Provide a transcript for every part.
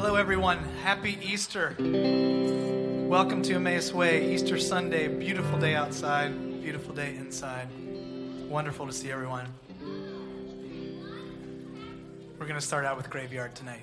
Hello, everyone. Happy Easter. Welcome to Emmaus Way, Easter Sunday. Beautiful day outside, beautiful day inside. Wonderful to see everyone. We're going to start out with Graveyard tonight.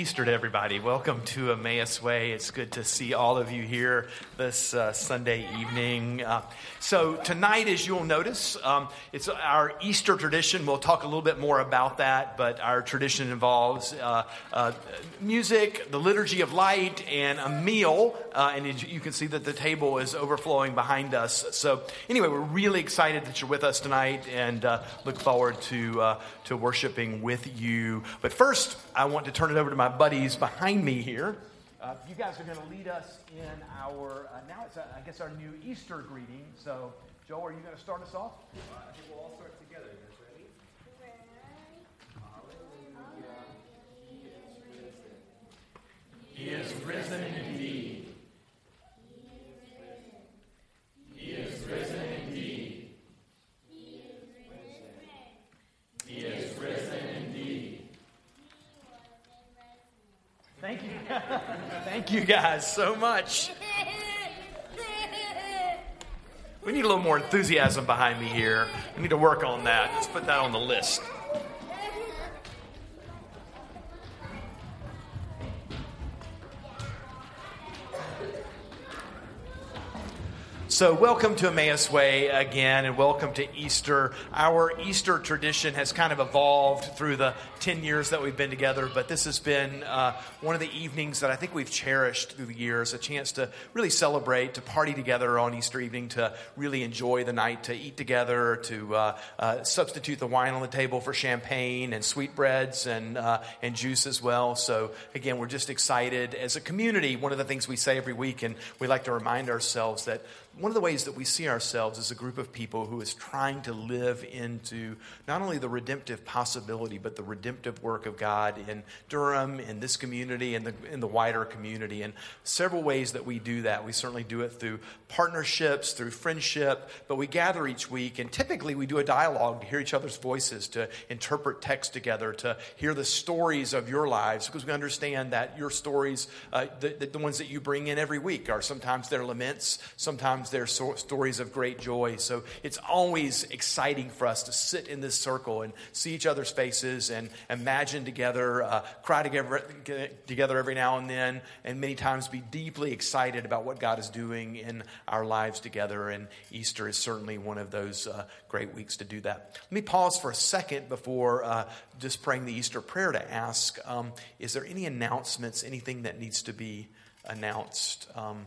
Easter to everybody. Welcome to Emmaus Way. It's good to see all of you here this uh, Sunday evening. Uh, so, tonight, as you'll notice, um, it's our Easter tradition. We'll talk a little bit more about that, but our tradition involves uh, uh music, the liturgy of light, and a meal. Uh, and you can see that the table is overflowing behind us. So, anyway, we're really excited that you're with us tonight and uh, look forward to, to worshiping with you. But first, I want to turn it over to my buddies behind me here. Uh, you guys are going to lead us in our, uh, now it's, uh, I guess, our new Easter greeting. So, Joe, are you going to start us off? I think we'll all start together. You guys ready? Hallelujah. He is risen indeed. Thank you. Guys so much. We need a little more enthusiasm behind me here. We need to work on that. Let's put that on the list. So, welcome to Emmaus Way again, and welcome to Easter. Our Easter tradition has kind of evolved through the 10 years that we've been together, but this has been uh, one of the evenings that I think we've cherished through the years a chance to really celebrate, to party together on Easter evening, to really enjoy the night, to eat together, to uh, uh, substitute the wine on the table for champagne and sweetbreads and, uh, and juice as well. So, again, we're just excited. As a community, one of the things we say every week, and we like to remind ourselves that one of the ways that we see ourselves is a group of people who is trying to live into not only the redemptive possibility, but the redemptive work of God in Durham, in this community, and the, in the wider community. And several ways that we do that. We certainly do it through partnerships, through friendship, but we gather each week, and typically we do a dialogue to hear each other's voices, to interpret text together, to hear the stories of your lives, because we understand that your stories, uh, the, the, ones that you bring in every week, are sometimes they're laments, sometimes they're so, stories of great joy. So it's always exciting for us to sit in this circle and see each other's faces and imagine together, uh, cry together, together every now and then, and many times be deeply excited about what God is doing in our lives together. And Easter is certainly one of those uh, great weeks to do that. Let me pause for a second before uh, just praying the Easter prayer to ask um, is there any announcements, anything that needs to be announced? Um,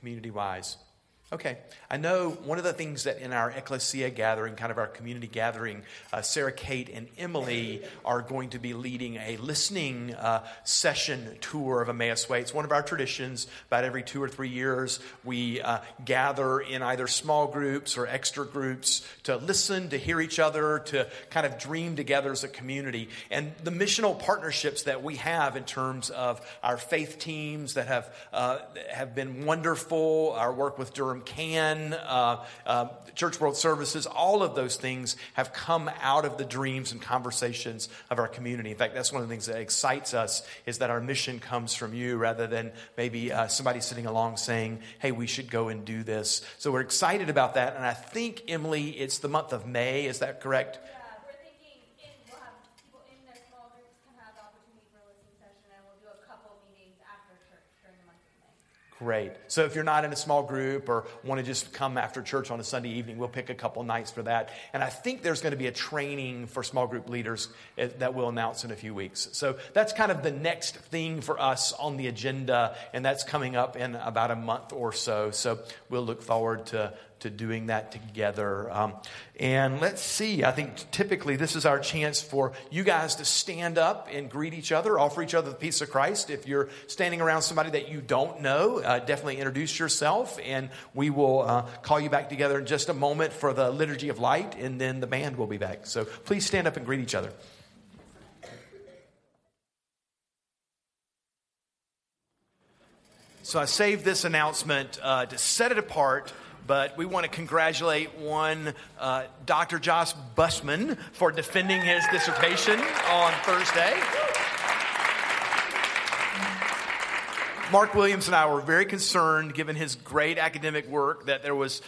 community wise. Okay. I know one of the things that in our ecclesia gathering, kind of our community gathering, uh, Sarah Kate and Emily are going to be leading a listening uh, session tour of Emmaus Way. It's one of our traditions. About every two or three years, we uh, gather in either small groups or extra groups to listen, to hear each other, to kind of dream together as a community. And the missional partnerships that we have in terms of our faith teams that have, uh, have been wonderful, our work with Durham can, uh, uh, Church World Services, all of those things have come out of the dreams and conversations of our community. In fact, that's one of the things that excites us is that our mission comes from you rather than maybe uh, somebody sitting along saying, hey, we should go and do this. So we're excited about that. And I think, Emily, it's the month of May. Is that correct? Great. So if you're not in a small group or want to just come after church on a Sunday evening, we'll pick a couple nights for that. And I think there's going to be a training for small group leaders eh, that we'll announce in a few weeks. So that's kind of the next thing for us on the agenda, and that's coming up in about a month or so. So we'll look forward to to doing that together. Um, and let's see, I think typically this is our chance for you guys to stand up and greet each other, offer each other the peace of Christ. If you're standing around somebody that you don't know, uh, definitely introduce yourself, and we will uh, call you back together in just a moment for the Liturgy of Light, and then the band will be back. So please stand up and greet each other. So I saved this announcement uh, to set it apart but we want to congratulate one uh, Dr. Josh Busman for defending his dissertation on Thursday. Mark Williams and I were very concerned, given his great academic work, that there was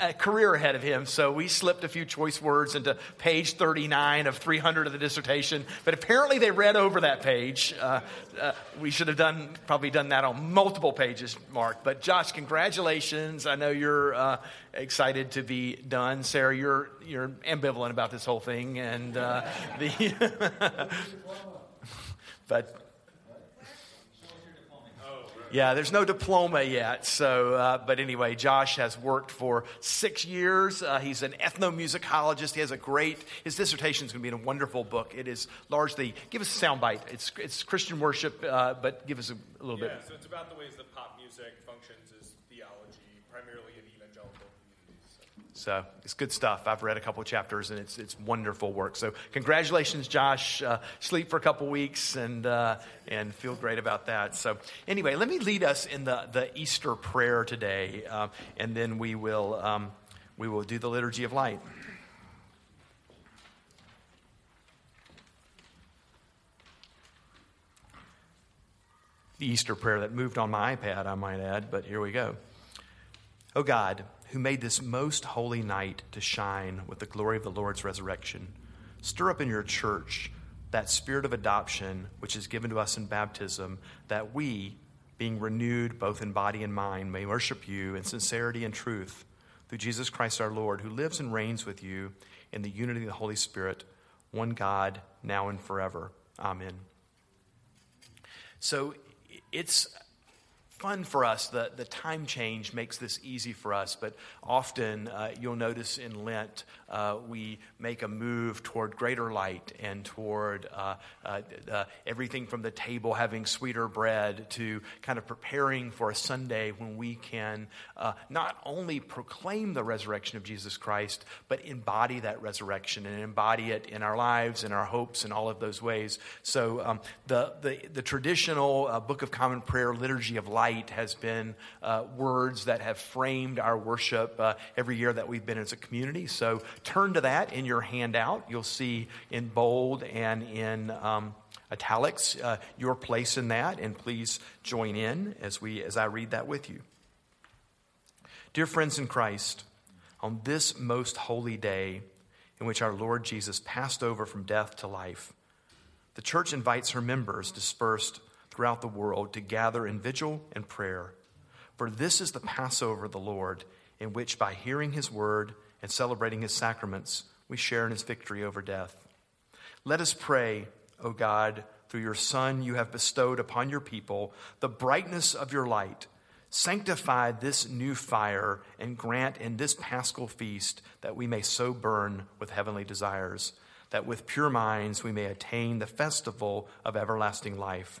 a, a career ahead of him, so we slipped a few choice words into page 39 of 300 of the dissertation. But apparently, they read over that page. Uh, uh, we should have done probably done that on multiple pages, Mark. But Josh, congratulations! I know you're uh, excited to be done. Sarah, you're you're ambivalent about this whole thing, and uh, the but yeah, there's no diploma yet. So, uh, but anyway, Josh has worked for six years. Uh, he's an ethnomusicologist. He has a great. His dissertation is going to be in a wonderful book. It is largely. Give us a soundbite. It's it's Christian worship, uh, but give us a, a little Yeah, bit. Yeah, so it's about the ways that pop music functions as theology, primarily. So. It's good stuff. I've read a couple chapters, and it's it's wonderful work. So congratulations, Josh. Uh, sleep for a couple weeks and uh, and feel great about that. So anyway, let me lead us in the the Easter prayer today, uh, and then we will um, we will do the liturgy of light. The Easter prayer that moved on my iPad, I might add, but here we go. Oh God, who made this most holy night to shine with the glory of the Lord's resurrection, stir up in your church that spirit of adoption which is given to us in baptism, that we, being renewed both in body and mind, may worship you in sincerity and truth through Jesus Christ our Lord, who lives and reigns with you in the unity of the Holy Spirit, one God, now and forever. Amen. So it's fun for us. The, the time change makes this easy for us, but often uh, you'll notice in Lent uh, we make a move toward greater light and toward uh, uh, uh, everything from the table having sweeter bread to kind of preparing for a Sunday when we can uh, not only proclaim the resurrection of Jesus Christ, but embody that resurrection and embody it in our lives and our hopes and all of those ways. So um, the, the, the traditional Book of Common Prayer liturgy of light has been uh, words that have framed our worship uh, every year that we've been as a community. So turn to that in your handout. You'll see in bold and in um, italics uh, your place in that, and please join in as we as I read that with you. Dear friends in Christ, on this most holy day in which our Lord Jesus passed over from death to life, the church invites her members dispersed throughout the world to gather in vigil and prayer. For this is the Passover of the Lord, in which by hearing his word and celebrating his sacraments, we share in his victory over death. Let us pray, O God, through your Son you have bestowed upon your people the brightness of your light. Sanctify this new fire and grant in this paschal feast that we may so burn with heavenly desires, that with pure minds we may attain the festival of everlasting life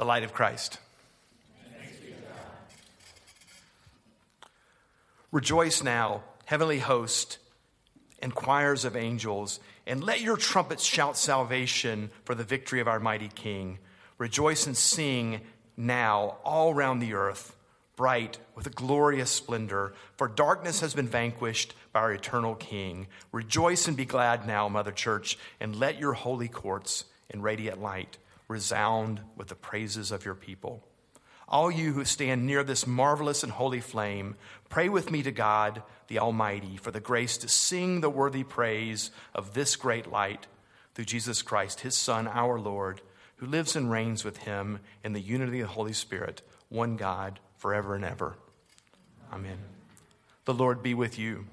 The light of Christ. Rejoice now, heavenly host and choirs of angels, and let your trumpets shout salvation for the victory of our mighty King. Rejoice and sing now all round the earth, bright with a glorious splendor, for darkness has been vanquished by our eternal King. Rejoice and be glad now, Mother Church, and let your holy courts in radiant light resound with the praises of your people. All you who stand near this marvelous and holy flame, pray with me to God, the Almighty, for the grace to sing the worthy praise of this great light through Jesus Christ, his Son, our Lord, who lives and reigns with him in the unity of the Holy Spirit, one God, forever and ever. Amen. The Lord be with you.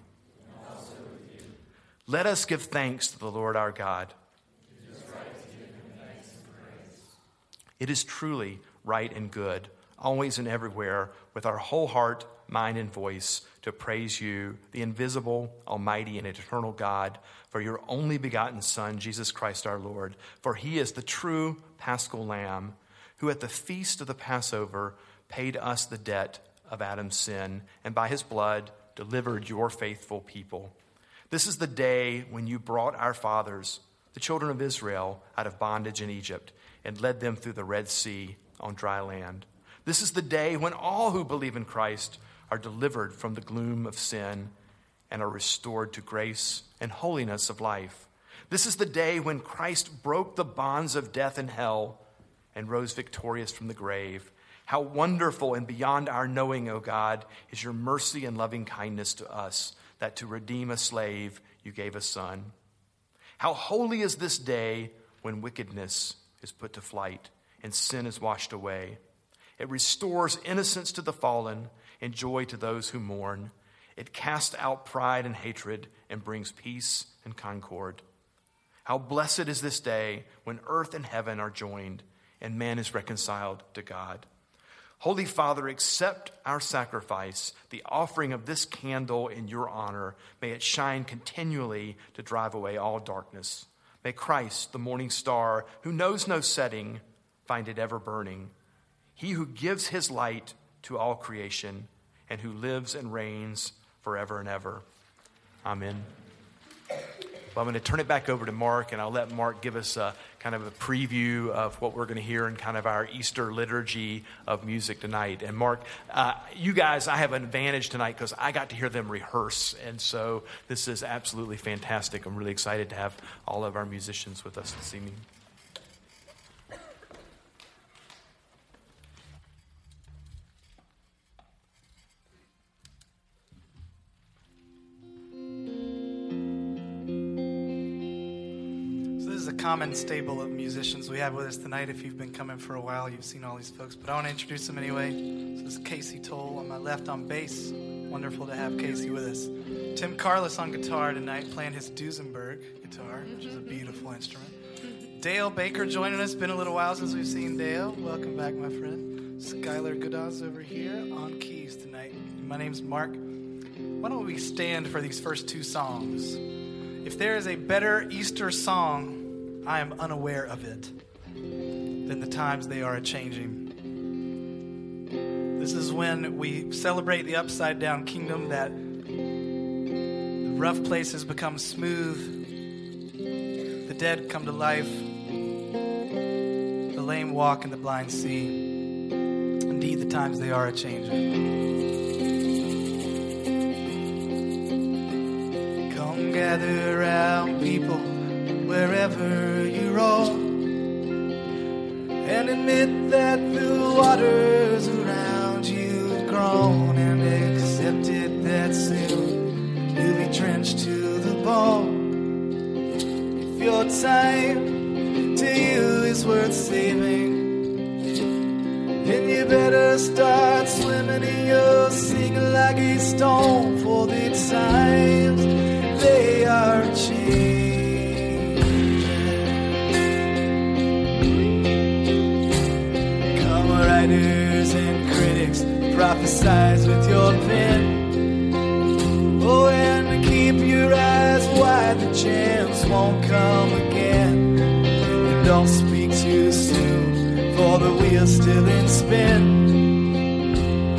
Let us give thanks to the Lord our God. It is truly right and good, always and everywhere, with our whole heart mind, and voice to praise you, the invisible, almighty, and eternal God, for your only begotten Son, Jesus Christ our Lord. For he is the true paschal lamb who at the feast of the Passover paid us the debt of Adam's sin, and by his blood delivered your faithful people. This is the day when you brought our fathers, the children of Israel, out of bondage in Egypt and led them through the Red Sea on dry land. This is the day when all who believe in Christ are delivered from the gloom of sin and are restored to grace and holiness of life. This is the day when Christ broke the bonds of death and hell and rose victorious from the grave. How wonderful and beyond our knowing, O God, is your mercy and loving kindness to us, that to redeem a slave you gave a son. How holy is this day when wickedness is put to flight and sin is washed away. It restores innocence to the fallen and joy to those who mourn. It casts out pride and hatred and brings peace and concord. How blessed is this day when earth and heaven are joined and man is reconciled to God. Holy Father, accept our sacrifice, the offering of this candle in your honor. May it shine continually to drive away all darkness. May Christ, the morning star, who knows no setting, find it ever burning. He who gives his light to all creation and who lives and reigns forever and ever. Amen. Well, I'm going to turn it back over to Mark, and I'll let Mark give us a kind of a preview of what we're going to hear in kind of our Easter liturgy of music tonight. And Mark, uh, you guys, I have an advantage tonight because I got to hear them rehearse, and so this is absolutely fantastic. I'm really excited to have all of our musicians with us this evening. Common stable of musicians we have with us tonight. If you've been coming for a while, you've seen all these folks, but I want to introduce them anyway. So this is Casey Toll on my left on bass. Wonderful to have Casey with us. Tim Carlos on guitar tonight, playing his Duesenberg guitar, which is a mm-hmm. beautiful instrument. Dale Baker joining us. Been a little while since we've seen Dale. Welcome back, my friend. Skylar Gudasz over here on keys tonight. My name's Mark. Why don't we stand for these first two songs? If there is a better Easter song, I am unaware of it then the times they are a changing. This is when we celebrate the upside down kingdom that the rough places become smooth, the dead come to life, the lame walk, and the blind see. Indeed, the times they are a changing. Come gather around people wherever you roam and admit that the waters around you have grown and accepted that soon you'll be drenched to the bone. If your time to you is worth saving, then you better start swimming in your singing like a stone for the times with your pen. Oh, and keep your eyes wide, the chance won't come again. And don't speak too soon, for the wheel's still in spin.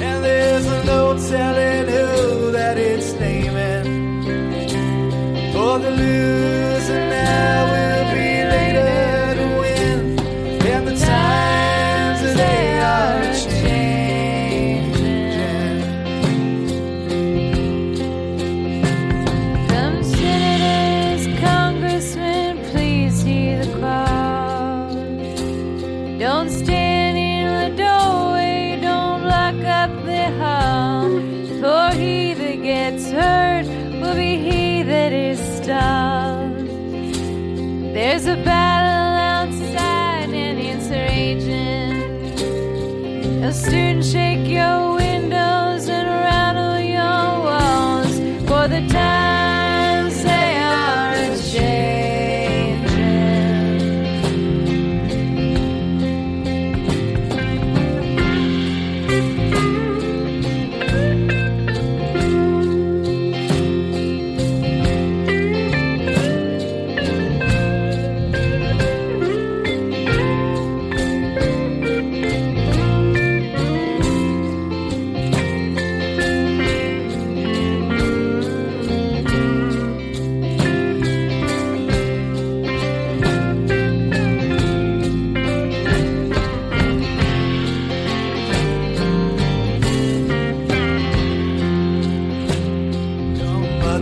And there's no telling who that it's naming. For the loser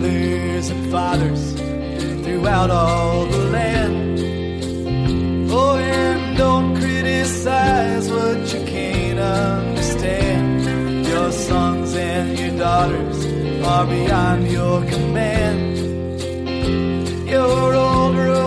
mothers and fathers throughout all the land. Oh, and don't criticize what you can't understand. Your sons and your daughters are beyond your command. Your old road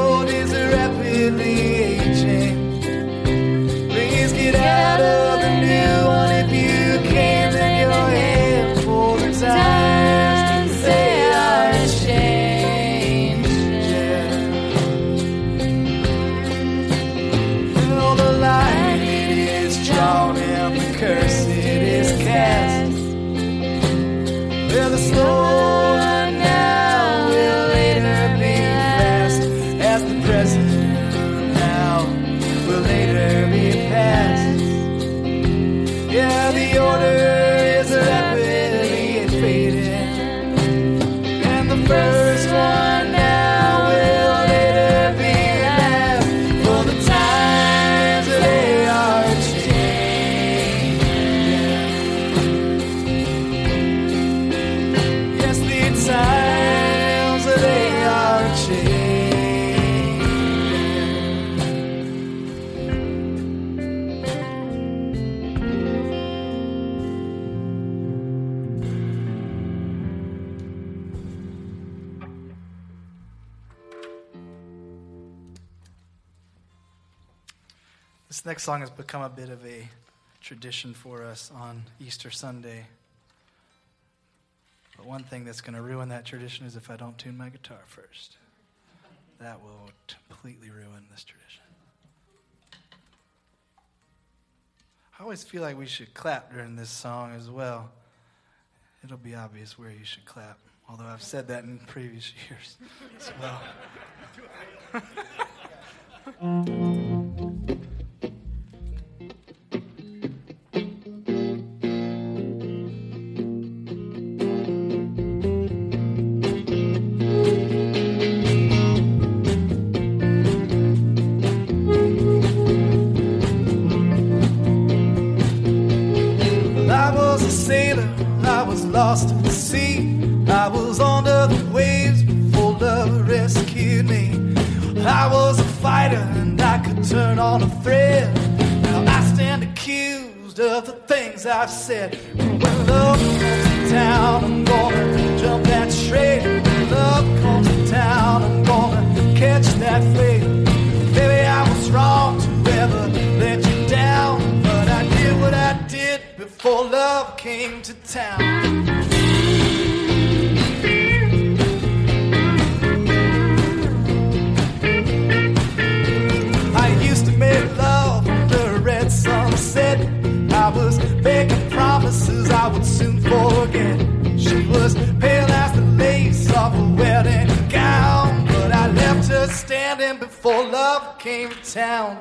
This next song has become a bit of a tradition for us on Easter Sunday. But one thing that's going to ruin that tradition is if I don't tune my guitar first. That will completely ruin this tradition. I always feel like we should clap during this song as well. It'll be obvious where you should clap, although I've said that in previous years as well. sailor, I was lost at sea. I was under the waves before love rescued me. I was a fighter and I could turn on a thread. Now I stand accused of the things I've said. When love comes to town, I'm gonna jump that train. When love comes to town, I'm gonna catch that fade. Maybe I was wrong before love came to town. I used to make love under red sunset. I was making promises I would soon forget. Love came to town.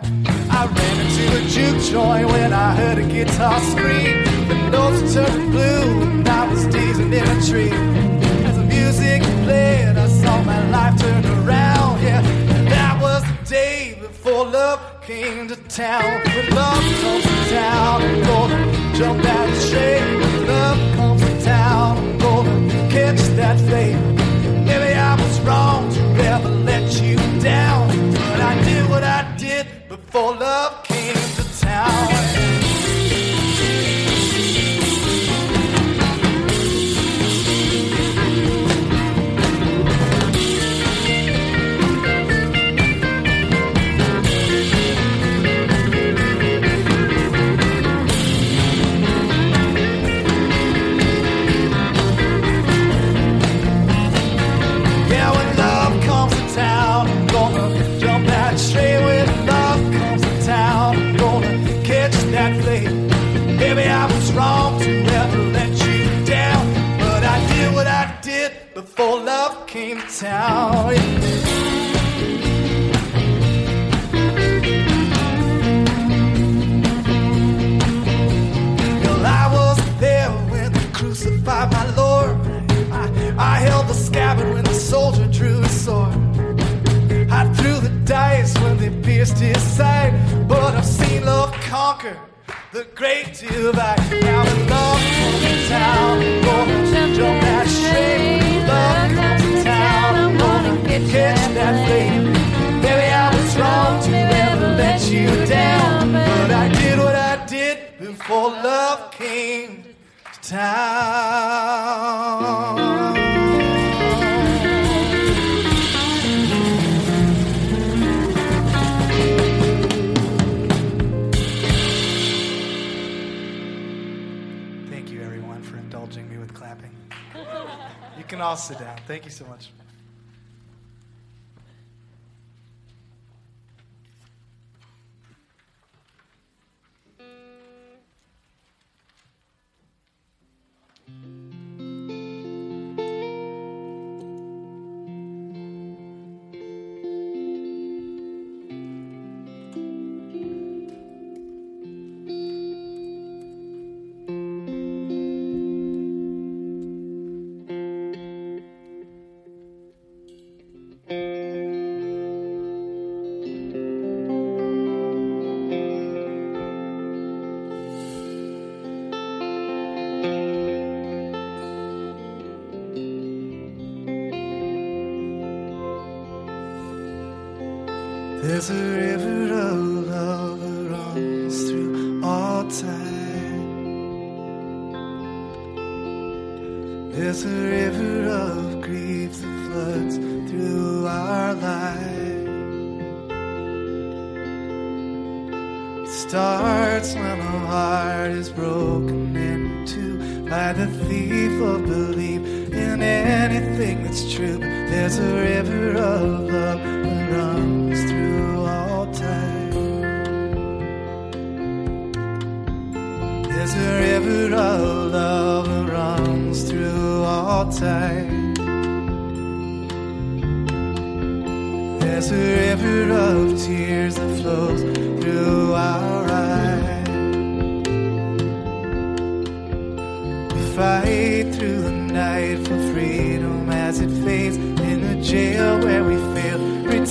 I ran into a juke joint when I heard a guitar scream. The notes turned blue and I was dazing in a tree. As the music played, I saw my life turn around. Yeah, that was the day before love came to town. When love comes to town, I'm gonna jump that train. When love comes to town, I'm gonna catch that flame. Maybe I was wrong to ever let you down, before love came to town. Catch that flame. Maybe I was wrong to ever let you down, but I did what I did before love came to town. Well, I was there when they crucified my Lord. I, I held the scabbard when the soldier drew his sword. Dice when they pierced his side. But I've seen love conquer the great divide. Now when love comes to town, gonna jump that train. Love comes to town, I'm gonna catch that flame. Maybe I was wrong to ever let you down, but I did what I did before love came to Thank can all sit down. Thank you so much. There's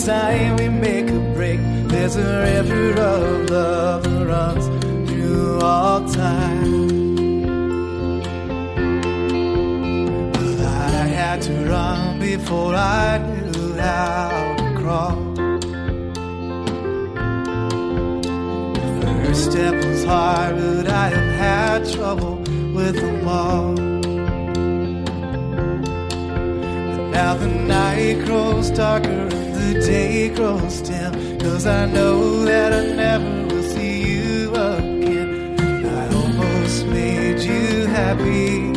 time we make a break, there's a river of love that runs through all time. But I had to run before I knew how to crawl. The first step was hard, but I have had trouble with them all. Now the night grows darker and the day grows dim. Cause I know that I never will see you again. I almost made you happy.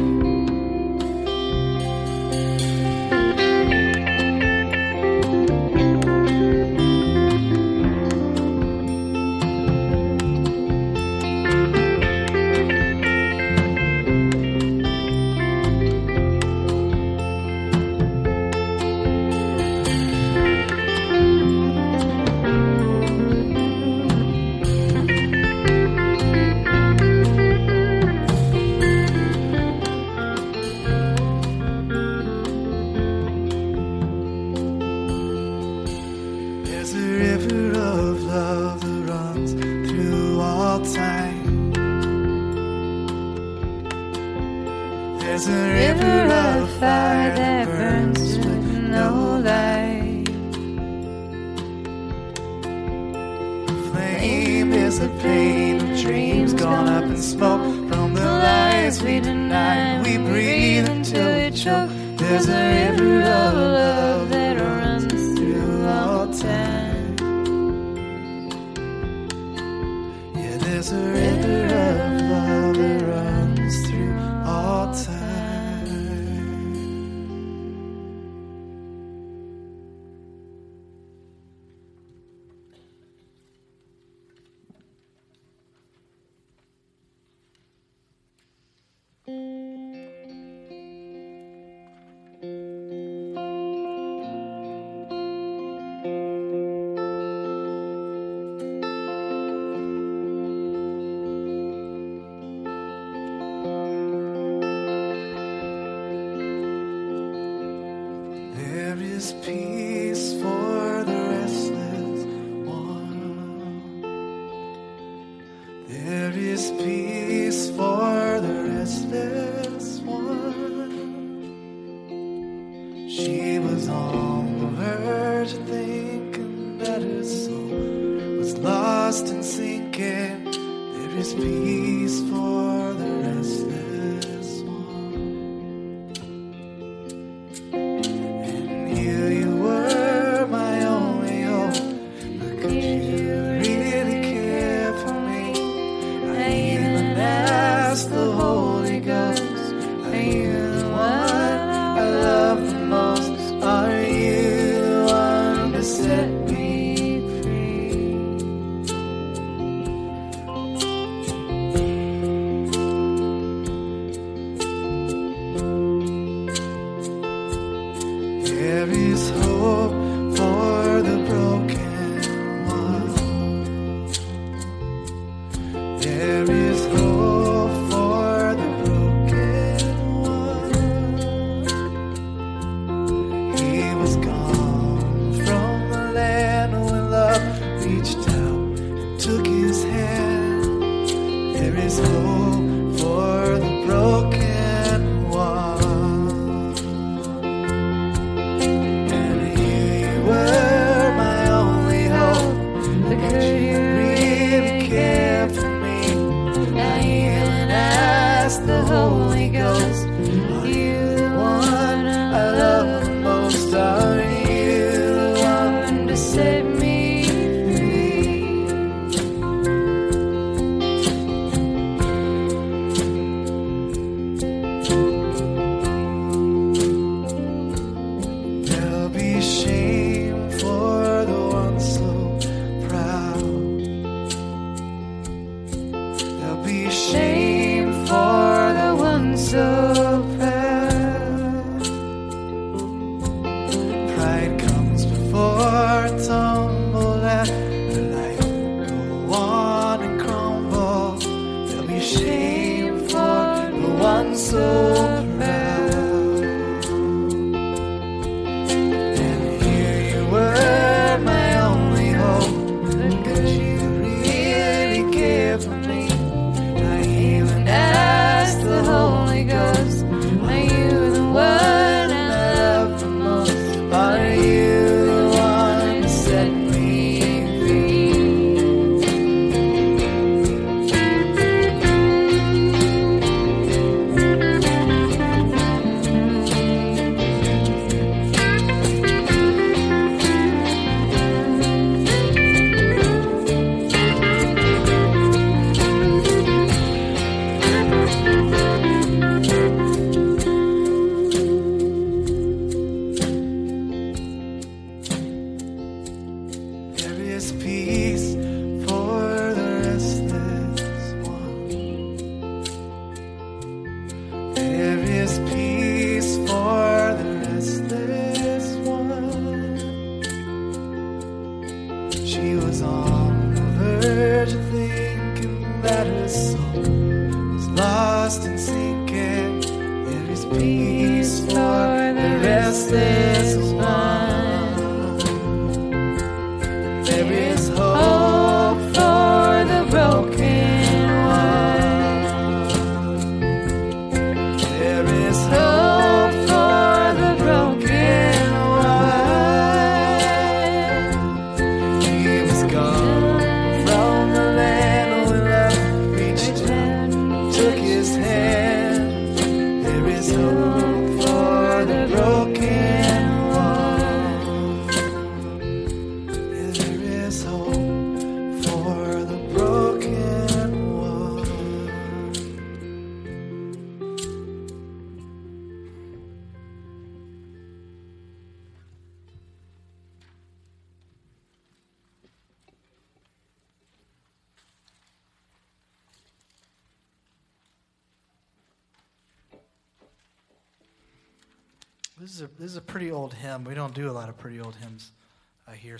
A pain of dreams gone up in smoke from the lies we deny. We breathe until we choke. There's a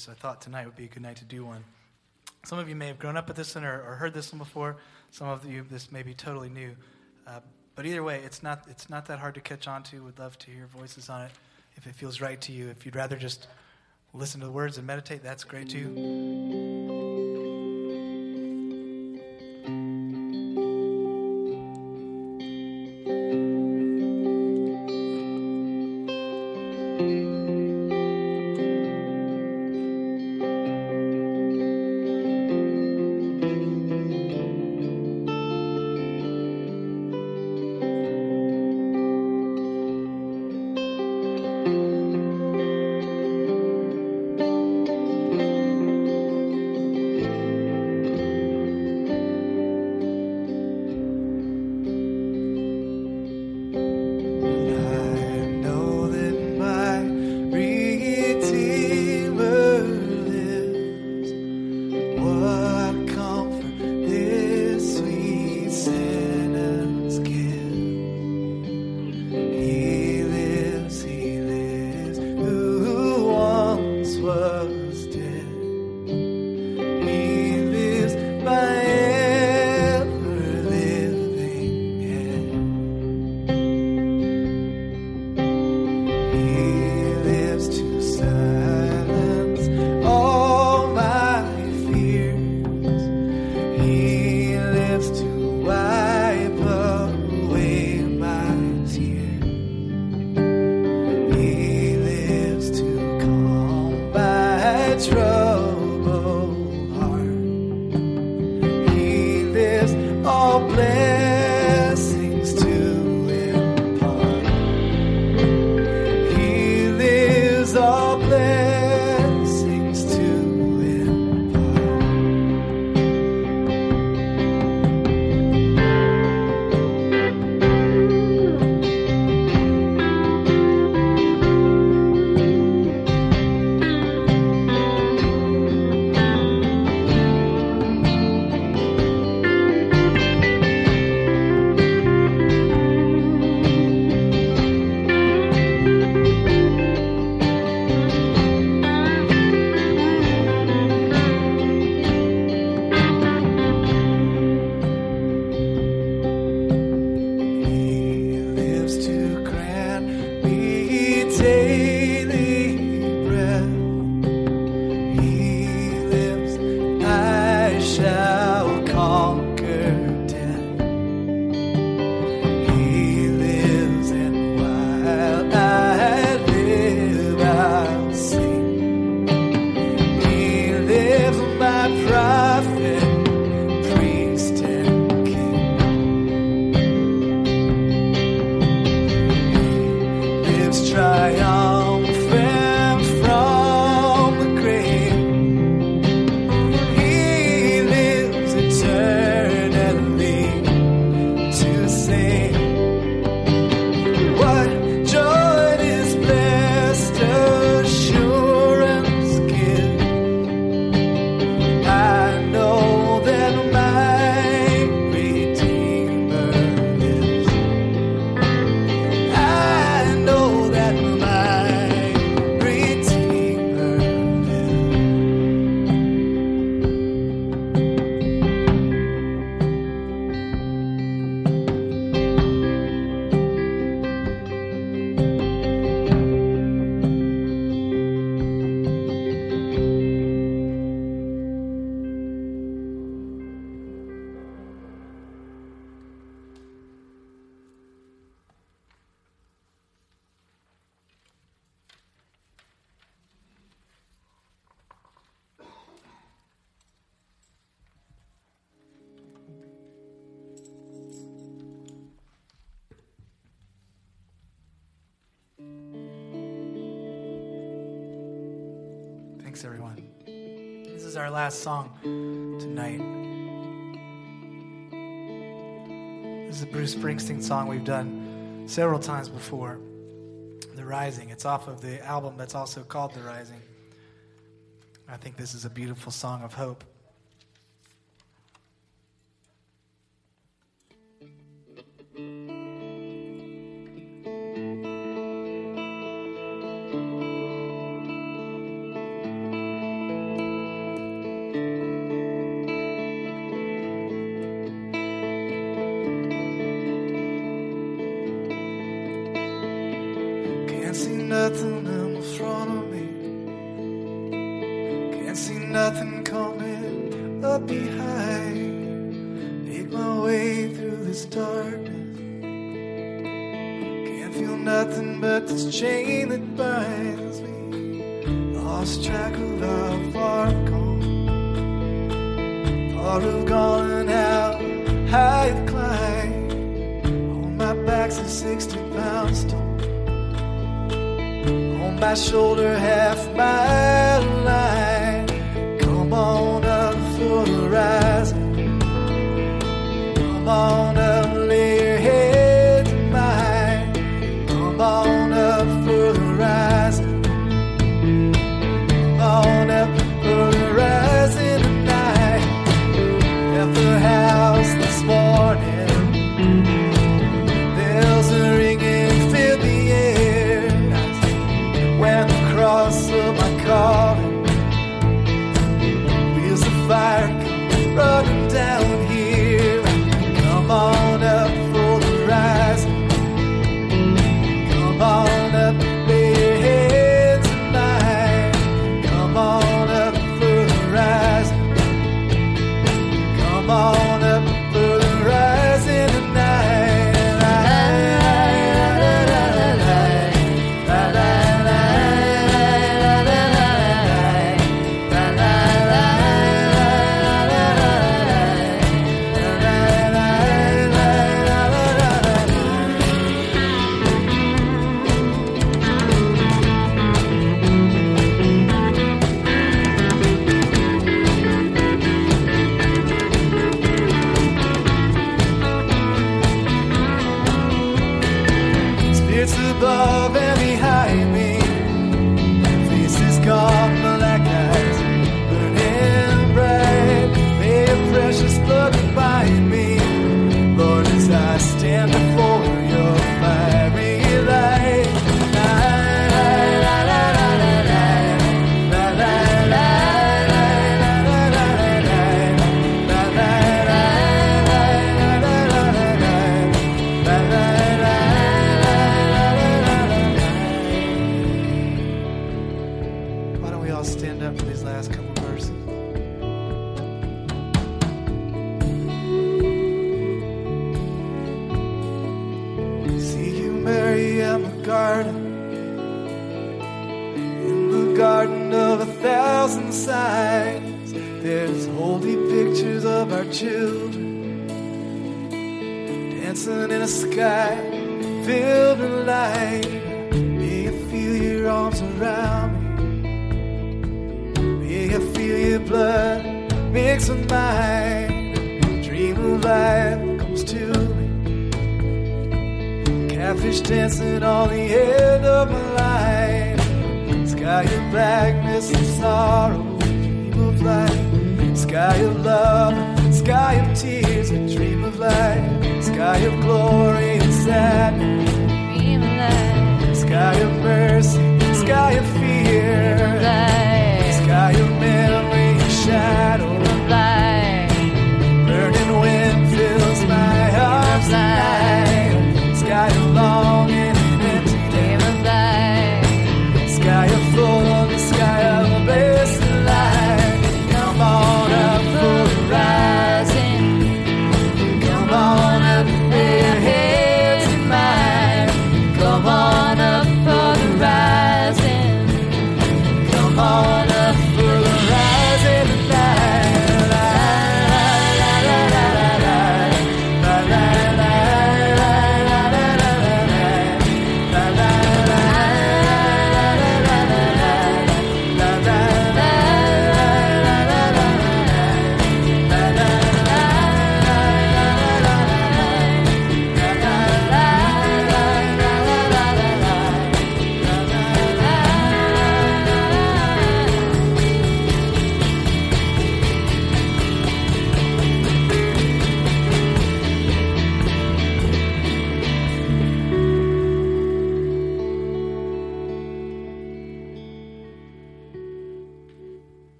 so I thought tonight would be a good night to do one. Some of you may have grown up with this one or, or heard this one before. Some of you, this may be totally new. Uh, but either way, it's not, it's not that hard to catch on to. We'd love to hear voices on it if it feels right to you. If you'd rather just listen to the words and meditate, that's great too. Thanks, everyone. This is our last song tonight. This is a Bruce Springsteen song we've done several times before The Rising. It's off of the album that's also called The Rising. I think this is a beautiful song of hope.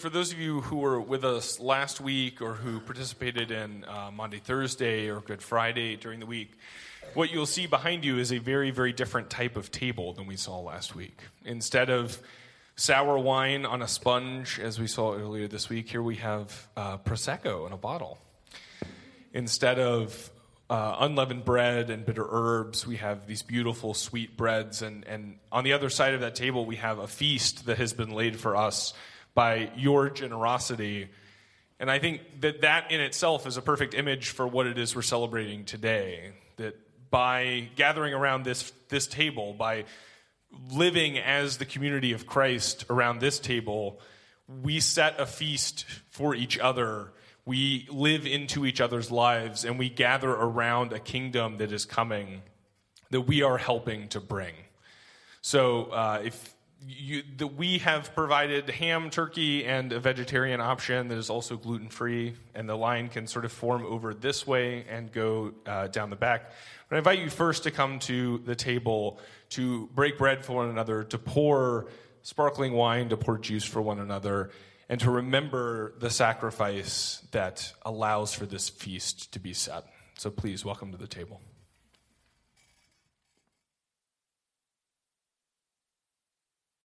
For those of you who were with us last week or who participated in uh, Maundy, Thursday, or Good Friday during the week, what you'll see behind you is a very, very different type of table than we saw last week. Instead of sour wine on a sponge, as we saw earlier this week, here we have uh, Prosecco in a bottle. Instead of uh, unleavened bread and bitter herbs. We have these beautiful sweet breads. And, and on the other side of that table, we have a feast that has been laid for us by your generosity. And I think that that in itself is a perfect image for what it is we're celebrating today. That by gathering around this, this table, by living as the community of Christ around this table, we set a feast for each other we live into each other's lives and we gather around a kingdom that is coming that we are helping to bring. So uh, if you, the, we have provided ham, turkey, and a vegetarian option that is also gluten free, and the line can sort of form over this way and go uh, down the back. But I invite you first to come to the table to break bread for one another, to pour sparkling wine, to pour juice for one another, and to remember the sacrifice that allows for this feast to be set. So please, welcome to the table.